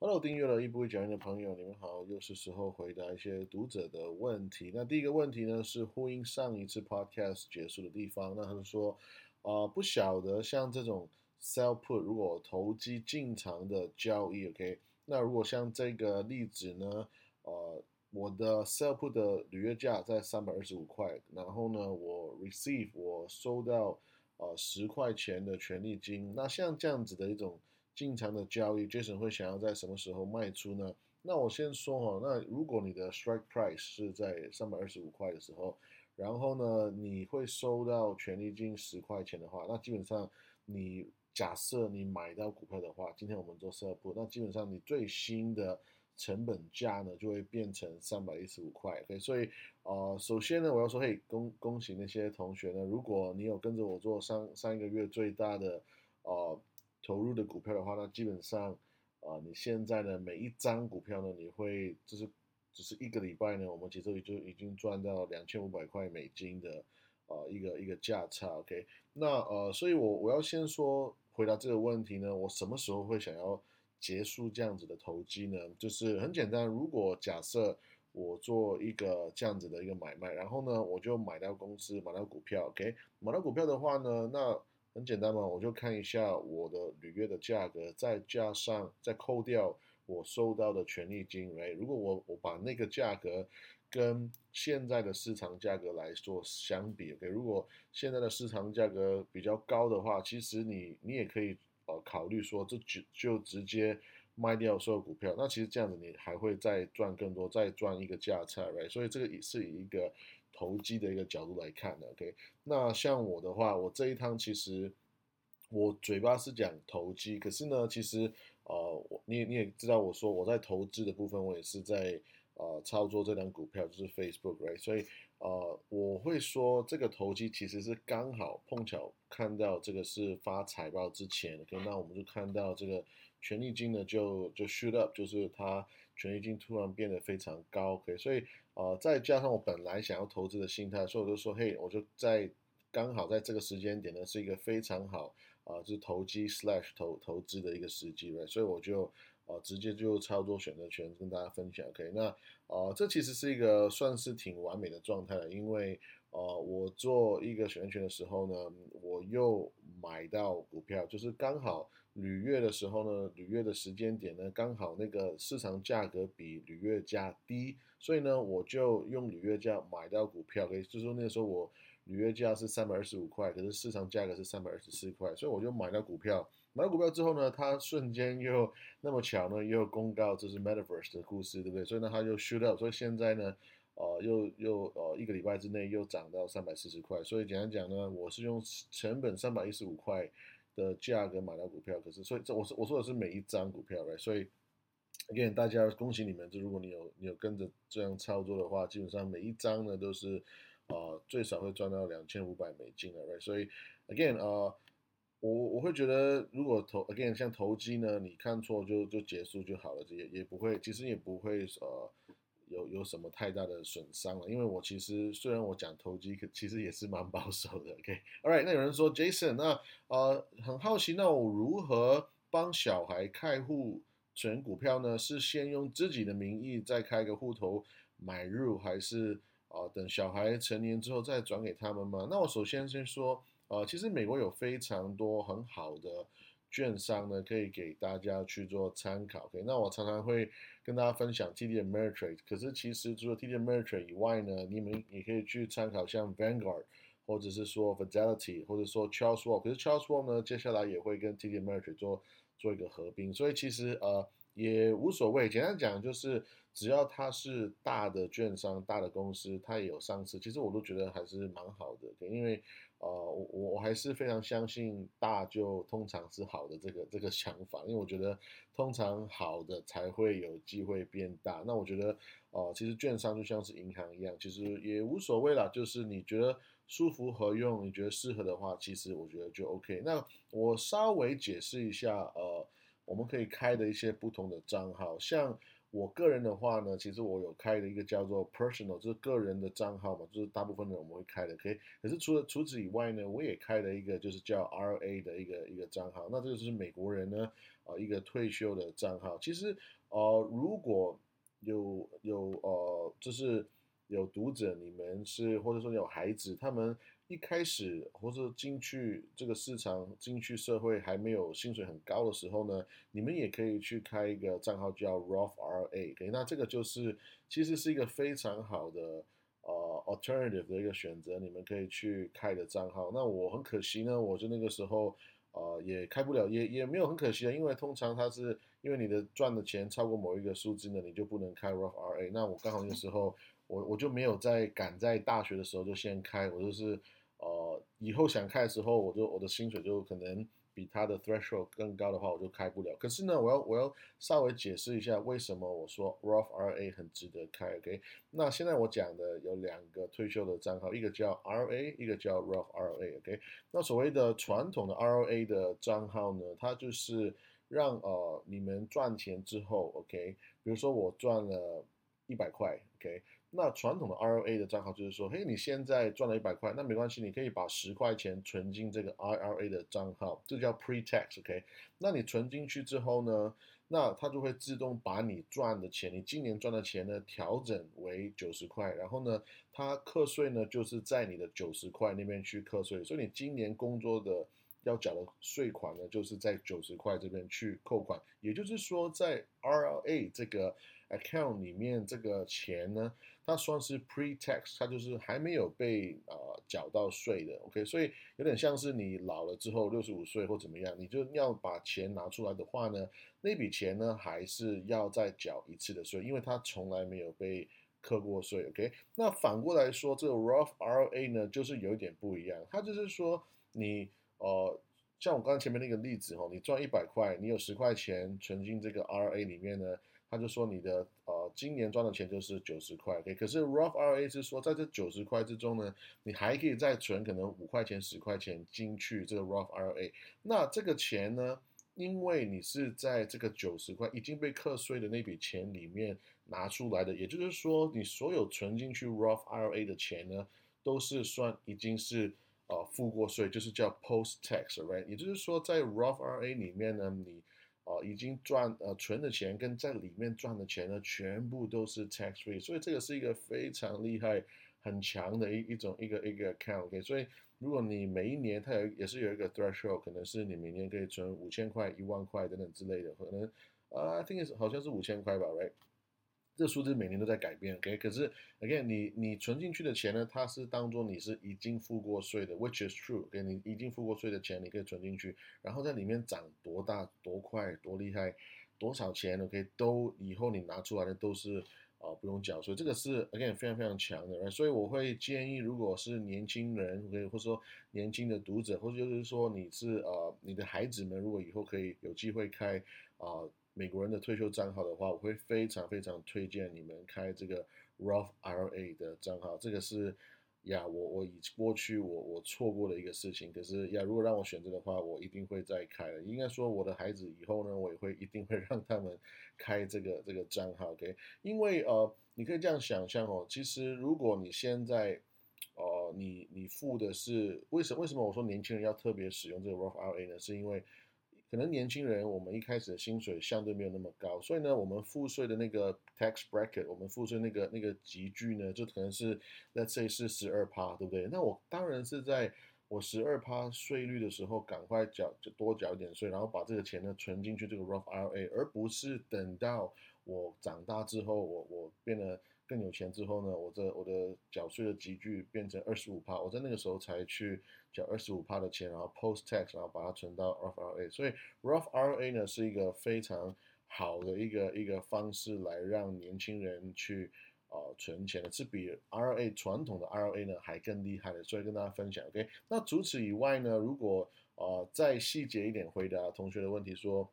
Hello，订阅了一步一脚印的朋友，你们好，又是时候回答一些读者的问题。那第一个问题呢，是呼应上一次 Podcast 结束的地方。那他说，啊，不晓得像这种 Sell Put 如果投机进场的交易，OK？那如果像这个例子呢，呃，我的 Sell Put 的履约价在三百二十五块，然后呢，我 Receive 我收到呃十块钱的权利金。那像这样子的一种。经常的交易，Jason 会想要在什么时候卖出呢？那我先说哈，那如果你的 strike price 是在三百二十五块的时候，然后呢，你会收到权利金十块钱的话，那基本上你假设你买到股票的话，今天我们做 sell put，那基本上你最新的成本价呢就会变成三百一十五块。OK，所以呃，首先呢，我要说，嘿，恭恭喜那些同学呢，如果你有跟着我做上上一个月最大的呃。投入的股票的话，那基本上，啊，你现在呢每一张股票呢，你会就是只是一个礼拜呢，我们其实就已经赚到两千五百块美金的，呃，一个一个价差。OK，那呃，所以我我要先说回答这个问题呢，我什么时候会想要结束这样子的投机呢？就是很简单，如果假设我做一个这样子的一个买卖，然后呢，我就买到公司买到股票，OK，买到股票的话呢，那很简单嘛，我就看一下我的履约的价格，再加上再扣掉我收到的权利金。哎，如果我我把那个价格跟现在的市场价格来做相比，OK，如果现在的市场价格比较高的话，其实你你也可以呃考虑说，这就就直接卖掉所有股票。那其实这样子你还会再赚更多，再赚一个价差来所以这个也是一个。投机的一个角度来看的，OK，那像我的话，我这一趟其实我嘴巴是讲投机，可是呢，其实呃，我你你也知道，我说我在投资的部分，我也是在呃操作这张股票，就是 Facebook，right？所以呃，我会说这个投机其实是刚好碰巧看到这个是发财报之前，OK，那我们就看到这个权利金呢就就 shoot up，就是它权益金突然变得非常高，OK，所以。呃，再加上我本来想要投资的心态，所以我就说，嘿，我就在刚好在这个时间点呢，是一个非常好啊，就是投机 slash 投投资的一个时机，所以我就呃直接就操作选择权跟大家分享。OK，那呃这其实是一个算是挺完美的状态了，因为呃我做一个选择权的时候呢，我又买到股票，就是刚好。履约的时候呢，履约的时间点呢，刚好那个市场价格比履约价低，所以呢，我就用履约价买到股票。可以就是说那时候我履约价是三百二十五块，可是市场价格是三百二十四块，所以我就买到股票。买了股票之后呢，它瞬间又那么巧呢，又公告这是 Metaverse 的故事，对不对？所以呢，它就 shoot up，所以现在呢，呃，又又呃一个礼拜之内又涨到三百四十块。所以简单讲呢，我是用成本三百一十五块。的价格买到股票，可是所以这我说我说的是每一张股票，right？所以，again，大家恭喜你们，就如果你有你有跟着这样操作的话，基本上每一张呢都是呃最少会赚到两千五百美金的，right？所以，again，呃，我我会觉得如果投 again 像投机呢，你看错就就结束就好了，也也不会，其实也不会呃。有有什么太大的损伤了？因为我其实虽然我讲投机，可其实也是蛮 保守的。OK，All right，那有人说 Jason，那呃很好奇，那我如何帮小孩开户存股票呢？是先用自己的名义再开个户头买入，还是啊等小孩成年之后再转给他们吗？那我首先先说，呃，其实美国有非常多很好的。券商呢，可以给大家去做参考。OK，那我常常会跟大家分享 TD Ameritrade。可是其实除了 TD Ameritrade 以外呢，你们也可以去参考像 Vanguard，或者是说 Fidelity，或者说 Charles Schwab。可是 Charles Schwab 呢，接下来也会跟 TD Ameritrade 做做一个合并。所以其实呃也无所谓。简单讲就是，只要它是大的券商、大的公司，它也有上市，其实我都觉得还是蛮好的。因为呃，我我还是非常相信大就通常是好的这个这个想法，因为我觉得通常好的才会有机会变大。那我觉得，呃，其实券商就像是银行一样，其实也无所谓啦，就是你觉得舒服合用，你觉得适合的话，其实我觉得就 OK。那我稍微解释一下，呃，我们可以开的一些不同的账号，像我个人的话呢，其实我有开的一个叫做 personal，就是个人的账号嘛，就是大部分人我们会开的。可以，可是除了除此以外呢，我也开了一个就是叫 RA 的一个一个账号。那这个是美国人呢，呃，一个退休的账号。其实，呃，如果有有呃，就是有读者，你们是或者说有孩子，他们。一开始或者进去这个市场、进去社会还没有薪水很高的时候呢，你们也可以去开一个账号叫 Roth RA，那这个就是其实是一个非常好的呃 alternative 的一个选择，你们可以去开的账号。那我很可惜呢，我就那个时候呃也开不了，也也没有很可惜啊，因为通常它是因为你的赚的钱超过某一个数字呢，你就不能开 Roth RA。那我刚好那个时候我我就没有在赶在大学的时候就先开，我就是。呃，以后想开的时候，我就我的薪水就可能比他的 threshold 更高的话，我就开不了。可是呢，我要我要稍微解释一下为什么我说 Roth RA 很值得开。OK，那现在我讲的有两个退休的账号，一个叫 RA，一个叫 Roth RA。OK，那所谓的传统的 RA 的账号呢，它就是让呃你们赚钱之后，OK，比如说我赚了一百块，OK。那传统的 RLA 的账号就是说，嘿，你现在赚了一百块，那没关系，你可以把十块钱存进这个 IRA 的账号，这叫 pre-tax，OK？那你存进去之后呢，那它就会自动把你赚的钱，你今年赚的钱呢调整为九十块，然后呢，它课税呢就是在你的九十块那边去课税，所以你今年工作的要缴的税款呢就是在九十块这边去扣款，也就是说在 RLA 这个 account 里面这个钱呢。它算是 pre-tax，它就是还没有被呃缴到税的，OK，所以有点像是你老了之后六十五岁或怎么样，你就要把钱拿出来的话呢，那笔钱呢还是要再缴一次的税，因为它从来没有被课过税，OK。那反过来说，这个 Roth RA 呢，就是有一点不一样，它就是说你呃，像我刚才前面那个例子哦，你赚一百块，你有十块钱存进这个 RA 里面呢。他就说你的呃今年赚的钱就是九十块，OK，可是 Roth RA 是说在这九十块之中呢，你还可以再存可能五块钱、十块钱进去这个 Roth RA。那这个钱呢，因为你是在这个九十块已经被课税的那笔钱里面拿出来的，也就是说你所有存进去 Roth RA 的钱呢，都是算已经是呃付过税，就是叫 post tax，right？也就是说在 Roth RA 里面呢，你哦，已经赚呃存的钱跟在里面赚的钱呢，全部都是 tax free，所以这个是一个非常厉害、很强的一一种一个一个 account，OK，所以如果你每一年它有也是有一个 threshold，可能是你每年可以存五千块、一万块等等之类的，可能啊，I think 是好像是五千块吧，right？这数字每年都在改变，OK？可是，again，你你存进去的钱呢，它是当做你是已经付过税的，which is true。给你已经付过税的钱，你可以存进去，然后在里面涨多大、多快、多厉害，多少钱，OK？都以后你拿出来的都是啊不用缴税，这个是 again 非常非常强的。所以我会建议，如果是年轻人，OK，或者说年轻的读者，或者就是说你是呃你的孩子们，如果以后可以有机会开啊。美国人的退休账号的话，我会非常非常推荐你们开这个 Roth IRA 的账号。这个是呀，我我以过去我我错过的一个事情。可是呀，如果让我选择的话，我一定会再开的。应该说，我的孩子以后呢，我也会一定会让他们开这个这个账号。OK，因为呃，你可以这样想象哦，其实如果你现在呃，你你付的是为什为什么我说年轻人要特别使用这个 Roth IRA 呢？是因为可能年轻人，我们一开始的薪水相对没有那么高，所以呢，我们付税的那个 tax bracket，我们付税那个那个集聚呢，就可能是 let's say 是十二趴，对不对？那我当然是在我十二趴税率的时候，赶快缴就多缴一点税，然后把这个钱呢存进去这个 Roth IRA，而不是等到我长大之后，我我变得。更有钱之后呢，我的我的缴税的集聚变成二十五趴，我在那个时候才去缴二十五趴的钱，然后 post tax，然后把它存到 r o f r a。所以 Roth IRA 呢是一个非常好的一个一个方式来让年轻人去呃存钱的，是比 r a 传统的 r a 呢还更厉害的。所以跟大家分享，OK？那除此以外呢，如果呃再细节一点回答同学的问题，说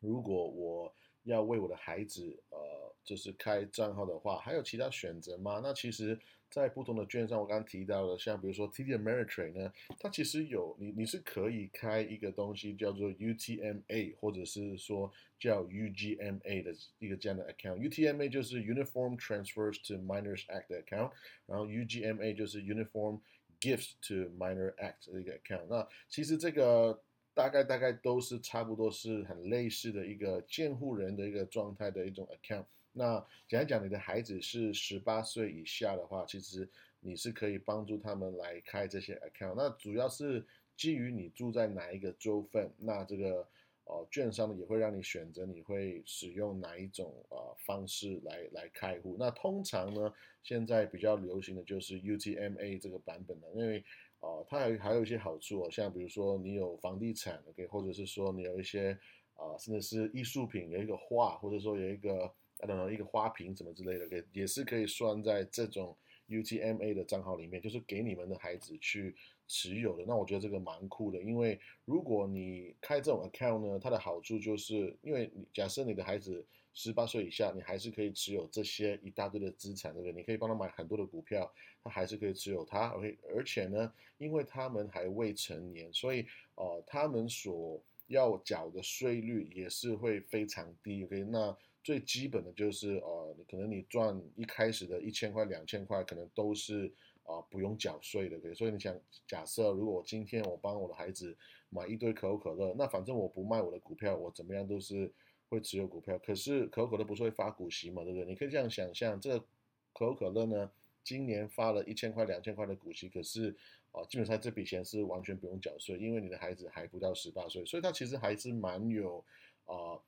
如果我要为我的孩子呃。就是开账号的话，还有其他选择吗？那其实，在不同的券商，我刚刚提到的，像比如说 TD Ameritrade 呢，它其实有你你是可以开一个东西叫做 UTMA，或者是说叫 UGMA 的一个这样的 account。UTMA 就是 Uniform Transfers to Minors Act 的 account，然后 UGMA 就是 Uniform Gifts to Minor Act 的一个 account。那其实这个大概大概都是差不多是很类似的一个监护人的一个状态的一种 account。那简单讲，你的孩子是十八岁以下的话，其实你是可以帮助他们来开这些 account。那主要是基于你住在哪一个州份，那这个呃券商呢也会让你选择你会使用哪一种呃方式来来开户。那通常呢，现在比较流行的就是 UTMA 这个版本的，因为呃它还还有一些好处哦，像比如说你有房地产，OK，或者是说你有一些啊甚至是艺术品有一个画，或者说有一个。呃，一个花瓶什么之类的，给也是可以算在这种 UTMA 的账号里面，就是给你们的孩子去持有的。那我觉得这个蛮酷的，因为如果你开这种 account 呢，它的好处就是，因为你假设你的孩子十八岁以下，你还是可以持有这些一大堆的资产，对不对？你可以帮他买很多的股票，他还是可以持有它。OK，而且呢，因为他们还未成年，所以呃，他们所要缴的税率也是会非常低。OK，那。最基本的就是，呃，可能你赚一开始的一千块、两千块，可能都是啊不用缴税的，对。所以你想，假设如果我今天我帮我的孩子买一堆可口可乐，那反正我不卖我的股票，我怎么样都是会持有股票。可是可口可乐不是会发股息嘛，对不对？你可以这样想象，这个可口可乐呢，今年发了一千块、两千块的股息，可是啊，基本上这笔钱是完全不用缴税，因为你的孩子还不到十八岁，所以他其实还是蛮有啊。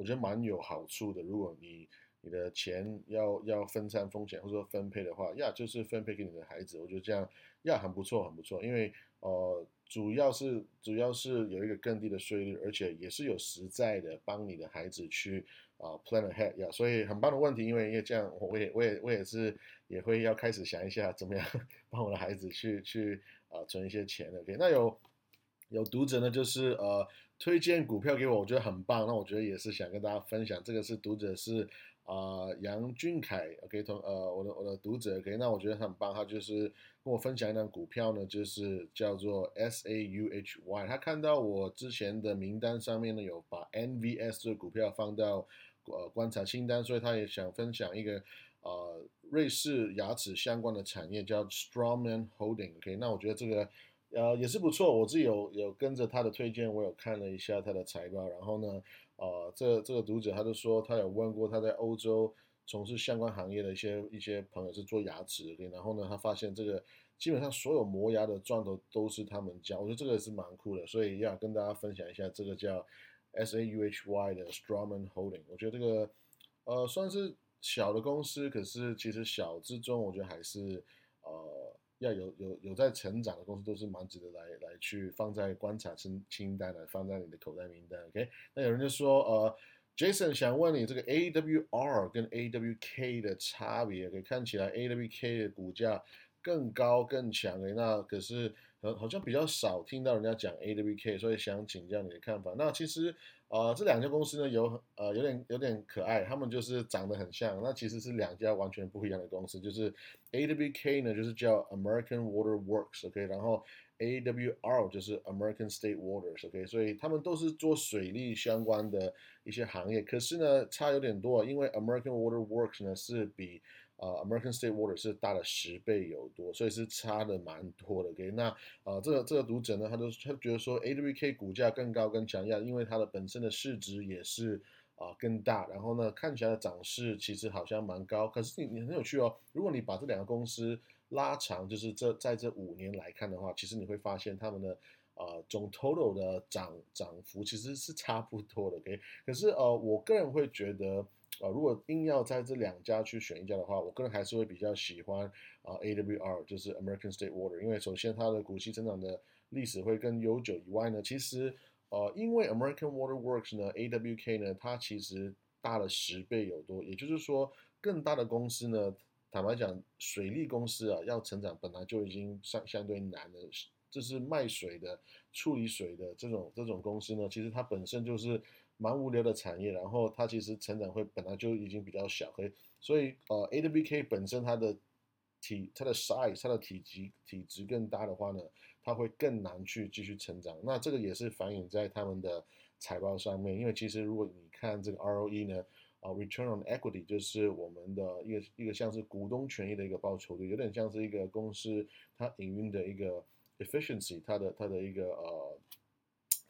我觉得蛮有好处的。如果你你的钱要要分散风险或者说分配的话，呀，就是分配给你的孩子。我觉得这样呀很不错，很不错。因为呃，主要是主要是有一个更低的税率，而且也是有实在的帮你的孩子去啊 plan ahead 呀，所以很棒的问题。因为因为这样，我也我也我也是也会要开始想一下怎么样 帮我的孩子去去啊存一些钱的。OK，那有有读者呢，就是呃。推荐股票给我，我觉得很棒。那我觉得也是想跟大家分享，这个是读者是啊杨俊凯，OK 同呃我的我的读者，OK 那我觉得很棒，他就是跟我分享一张股票呢，就是叫做 SAUHY。他看到我之前的名单上面呢有把 NVS 这个股票放到呃观察清单，所以他也想分享一个呃瑞士牙齿相关的产业叫 Straumann Holding，OK 那我觉得这个。呃，也是不错。我自己有有跟着他的推荐，我有看了一下他的财报。然后呢，呃，这这个读者他就说，他有问过他在欧洲从事相关行业的一些一些朋友是做牙齿的。然后呢，他发现这个基本上所有磨牙的钻头都是他们家。我觉得这个是蛮酷的，所以要跟大家分享一下这个叫 S A U H Y 的 Straumann Holding。我觉得这个呃算是小的公司，可是其实小之中，我觉得还是。要有有有在成长的公司都是蛮值得来来去放在观察清清单的，放在你的口袋名单。OK，那有人就说，呃，Jason 想问你这个 AWR 跟 AWK 的差别，可以看起来 AWK 的股价更高更强，诶，那可是好好像比较少听到人家讲 AWK，所以想请教你的看法。那其实。呃，这两家公司呢有呃有点有点可爱，他们就是长得很像，那其实是两家完全不一样的公司，就是 AWK 呢就是叫 American Water Works，OK，然后 AWR 就是 American State Waters，OK，所以他们都是做水利相关的一些行业，可是呢差有点多，因为 American Water Works 呢是比呃，American State Water 是大了十倍有多，所以是差的蛮多的。OK，那呃，这个这个读者呢，他都他觉得说 AWK 股价更高更强，要因为它的本身的市值也是啊更大，然后呢看起来的涨势其实好像蛮高。可是你你很有趣哦，如果你把这两个公司拉长，就是这在这五年来看的话，其实你会发现他们的呃总 total 的涨涨幅其实是差不多的。OK，可是呃，我个人会觉得。啊，如果硬要在这两家去选一家的话，我个人还是会比较喜欢啊 AWR，就是 American State Water，因为首先它的股息增长的历史会更悠久以外呢，其实呃，因为 American Water Works 呢，AWK 呢，它其实大了十倍有多，也就是说，更大的公司呢，坦白讲，水利公司啊，要成长本来就已经相相对难了，这是卖水的、处理水的这种这种公司呢，其实它本身就是。蛮无聊的产业，然后它其实成长会本来就已经比较小，所以所以呃，AWK 本身它的体它的 size 它的体积体积更大的话呢，它会更难去继续成长。那这个也是反映在他们的财报上面，因为其实如果你看这个 ROE 呢，啊 Return on Equity 就是我们的一个一个像是股东权益的一个报酬率，有点像是一个公司它营运的一个 efficiency，它的它的一个呃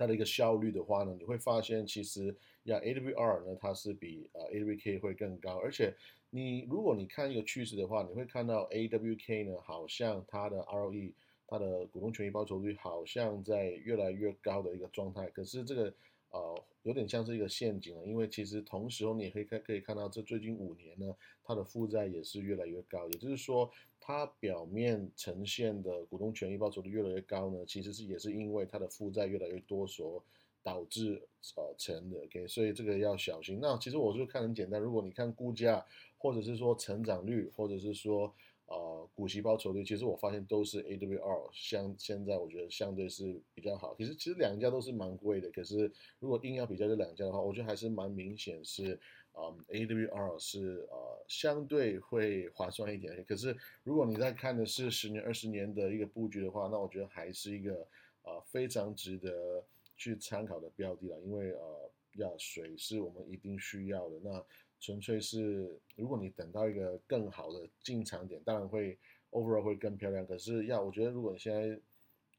它的一个效率的话呢，你会发现其实呀 AWR 呢它是比呃 AWK 会更高，而且。你如果你看一个趋势的话，你会看到 AWK 呢，好像它的 ROE，它的股东权益报酬率好像在越来越高的一个状态。可是这个呃有点像是一个陷阱了，因为其实同时你也可以看可以看到，这最近五年呢，它的负债也是越来越高。也就是说，它表面呈现的股东权益报酬率越来越高呢，其实是也是因为它的负债越来越多所导致呃成的。OK，所以这个要小心。那其实我就看很简单，如果你看估价。或者是说成长率，或者是说呃股息报酬率，其实我发现都是 AWR 相现在我觉得相对是比较好。其实其实两家都是蛮贵的，可是如果硬要比较这两家的话，我觉得还是蛮明显是嗯 AWR 是呃相对会划算一点。可是如果你在看的是十年、二十年的一个布局的话，那我觉得还是一个呃非常值得去参考的标的了，因为呃要水是我们一定需要的。那纯粹是，如果你等到一个更好的进场点，当然会 overall 会更漂亮。可是要我觉得，如果你现在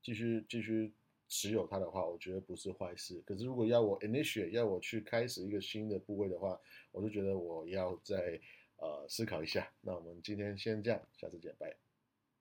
继续继续持有它的话，我觉得不是坏事。可是如果要我 initiate 要我去开始一个新的部位的话，我就觉得我要再呃思考一下。那我们今天先这样，下次见，拜。